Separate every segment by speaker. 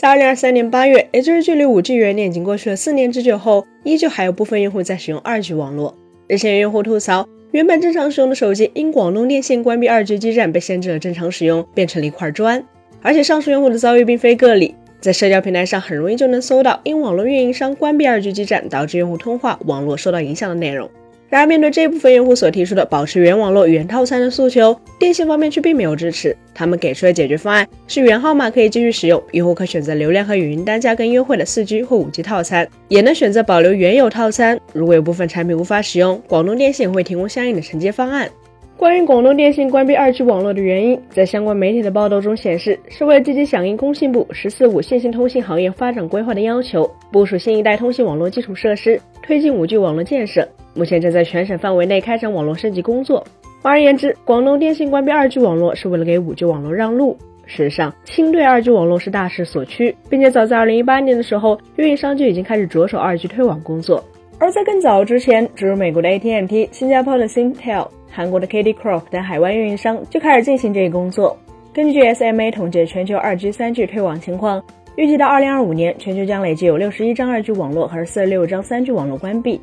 Speaker 1: 在二零二三年八月，也就是距离五 G 元年已经过去了四年之久后，依旧还有部分用户在使用二 G 网络。日前有用户吐槽，原本正常使用的手机因广东电信关闭二 G 基站被限制了正常使用，变成了一块砖。而且上述用户的遭遇并非个例，在社交平台上很容易就能搜到因网络运营商关闭二 G 基站导致用户通话网络受到影响的内容。然而，面对这部分用户所提出的保持原网络原套餐的诉求，电信方面却并没有支持。他们给出的解决方案是原号码可以继续使用，用户可选择流量和语音单价更优惠的 4G 或 5G 套餐，也能选择保留原有套餐。如果有部分产品无法使用，广东电信会提供相应的承接方案。关于广东电信关闭二 G 网络的原因，在相关媒体的报道中显示，是为了积极响应工信部“十四五”线性通信行业发展规划的要求，部署新一代通信网络基础设施，推进五 G 网络建设。目前正在全省范围内开展网络升级工作。换而言之，广东电信关闭二 G 网络是为了给五 G 网络让路。事实上，轻对二 G 网络是大势所趋，并且早在二零一八年的时候，运营商就已经开始着手二 G 推网工作。而在更早之前，诸如美国的 AT&T、新加坡的 Singtel。韩国的 KD Crop 等海外运营商就开始进行这一工作。根据 SMA 统计全球 2G、3G 推网情况，预计到2025年，全球将累计有61张 2G 网络和46张 3G 网络关闭。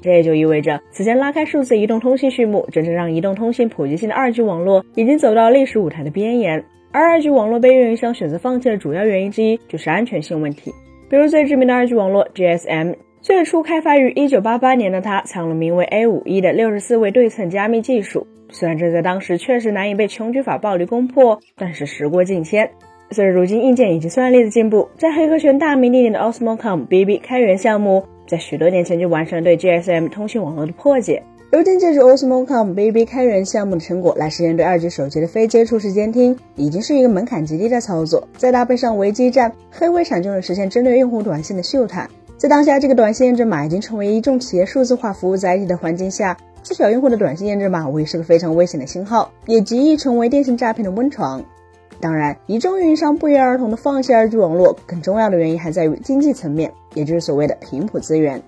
Speaker 1: 这也就意味着，此前拉开数字移动通信序幕，真正让移动通信普及性的 2G 网络已经走到历史舞台的边缘。而 2G 网络被运营商选择放弃的主要原因之一，就是安全性问题。比如最知名的 2G 网络 GSM。最初开发于一九八八年的它，采用了名为 A 五一的六十四位对称加密技术。虽然这在当时确实难以被穷举法暴力攻破，但是时过境迁，随着如今硬件以及算力的进步，在黑客圈大名鼎鼎的 Osmocom BB 开源项目，在许多年前就完成了对 GSM 通信网络的破解。如今借助 Osmocom BB 开源项目的成果来实现对二 G 手机的非接触式监听，已经是一个门槛极低的操作。再搭配上维基站，黑微产就能实现针对用户短信的嗅探。在当下这个短信验证码已经成为一众企业数字化服务载体的环境下，自小用户的短信验证码无疑是个非常危险的信号，也极易成为电信诈骗的温床。当然，一众运营商不约而同的放弃二 G 网络，更重要的原因还在于经济层面，也就是所谓的频谱资源。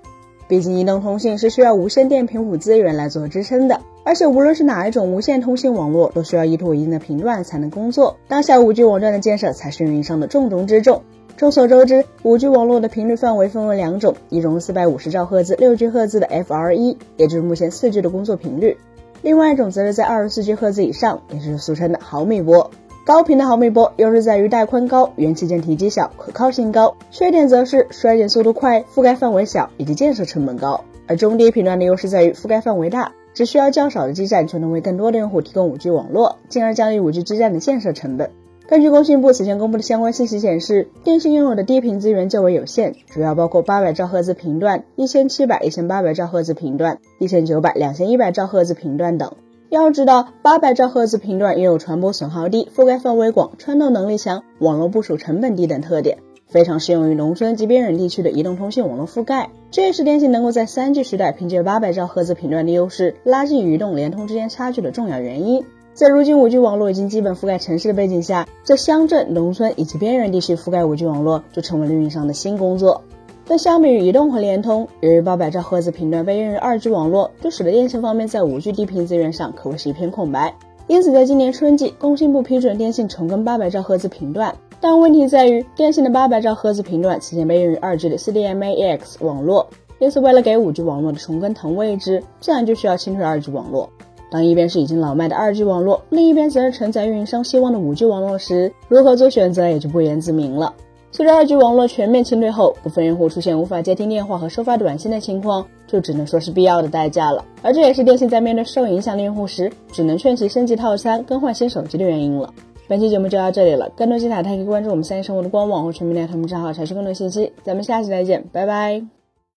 Speaker 1: 毕竟移动通信是需要无线电频谱资源来做支撑的，而且无论是哪一种无线通信网络，都需要依托一定的频段才能工作。当下五 G 网站的建设才是运营商的重中之重。众所周知，5G 网络的频率范围分为两种，一种四百五十兆赫兹、六 G 赫兹的 FR1，也就是目前 4G 的工作频率；另外一种则是在二十四 G 赫兹以上，也就是俗称的毫米波。高频的毫米波优势在于带宽高、元器件体积小、可靠性高，缺点则是衰减速度快、覆盖范围小以及建设成本高。而中低频段的优势在于覆盖范围大，只需要较少的基站就能为更多的用户提供 5G 网络，进而降低 5G 基站的建设成本。根据工信部此前公布的相关信息显示，电信拥有的低频资源较为有限，主要包括八百兆赫兹频段、一千七百、一千八百兆赫兹频段、一千九百、两千一百兆赫兹频段等。要知道，八百兆赫兹频段拥有传播损耗低、覆盖范围广、穿透能力强、网络部署成本低等特点，非常适用于农村及边远地区的移动通信网络覆盖。这也是电信能够在三 G 时代凭借八百兆赫兹频段的优势，拉近移动、联通之间差距的重要原因。在如今 5G 网络已经基本覆盖城市的背景下，在乡镇、农村以及边缘地区覆盖 5G 网络就成为了运营商的新工作。但相比于移动和联通，由于800兆赫兹频段被用于 2G 网络，就使得电信方面在 5G 低频资源上可谓是一片空白。因此，在今年春季，工信部批准电信重更800兆赫兹频段，但问题在于电信的800兆赫兹频段此前被用于 2G 的 CDMA-EX 网络，因此为了给 5G 网络的重更腾位置，自然就需要清退 2G 网络。当一边是已经老迈的二 G 网络，另一边则是承载运营商希望的五 G 网络时，如何做选择也就不言自明了。随着二 G 网络全面清退后，部分用户出现无法接听电话和收发短信的情况，就只能说是必要的代价了。而这也是电信在面对受影响的用户时，只能劝其升级套餐、更换新手机的原因了。本期节目就到这里了，更多精彩，大家可以关注我们三一生活的官网或全民大同账号查询更多信息。咱们下期再见，拜拜。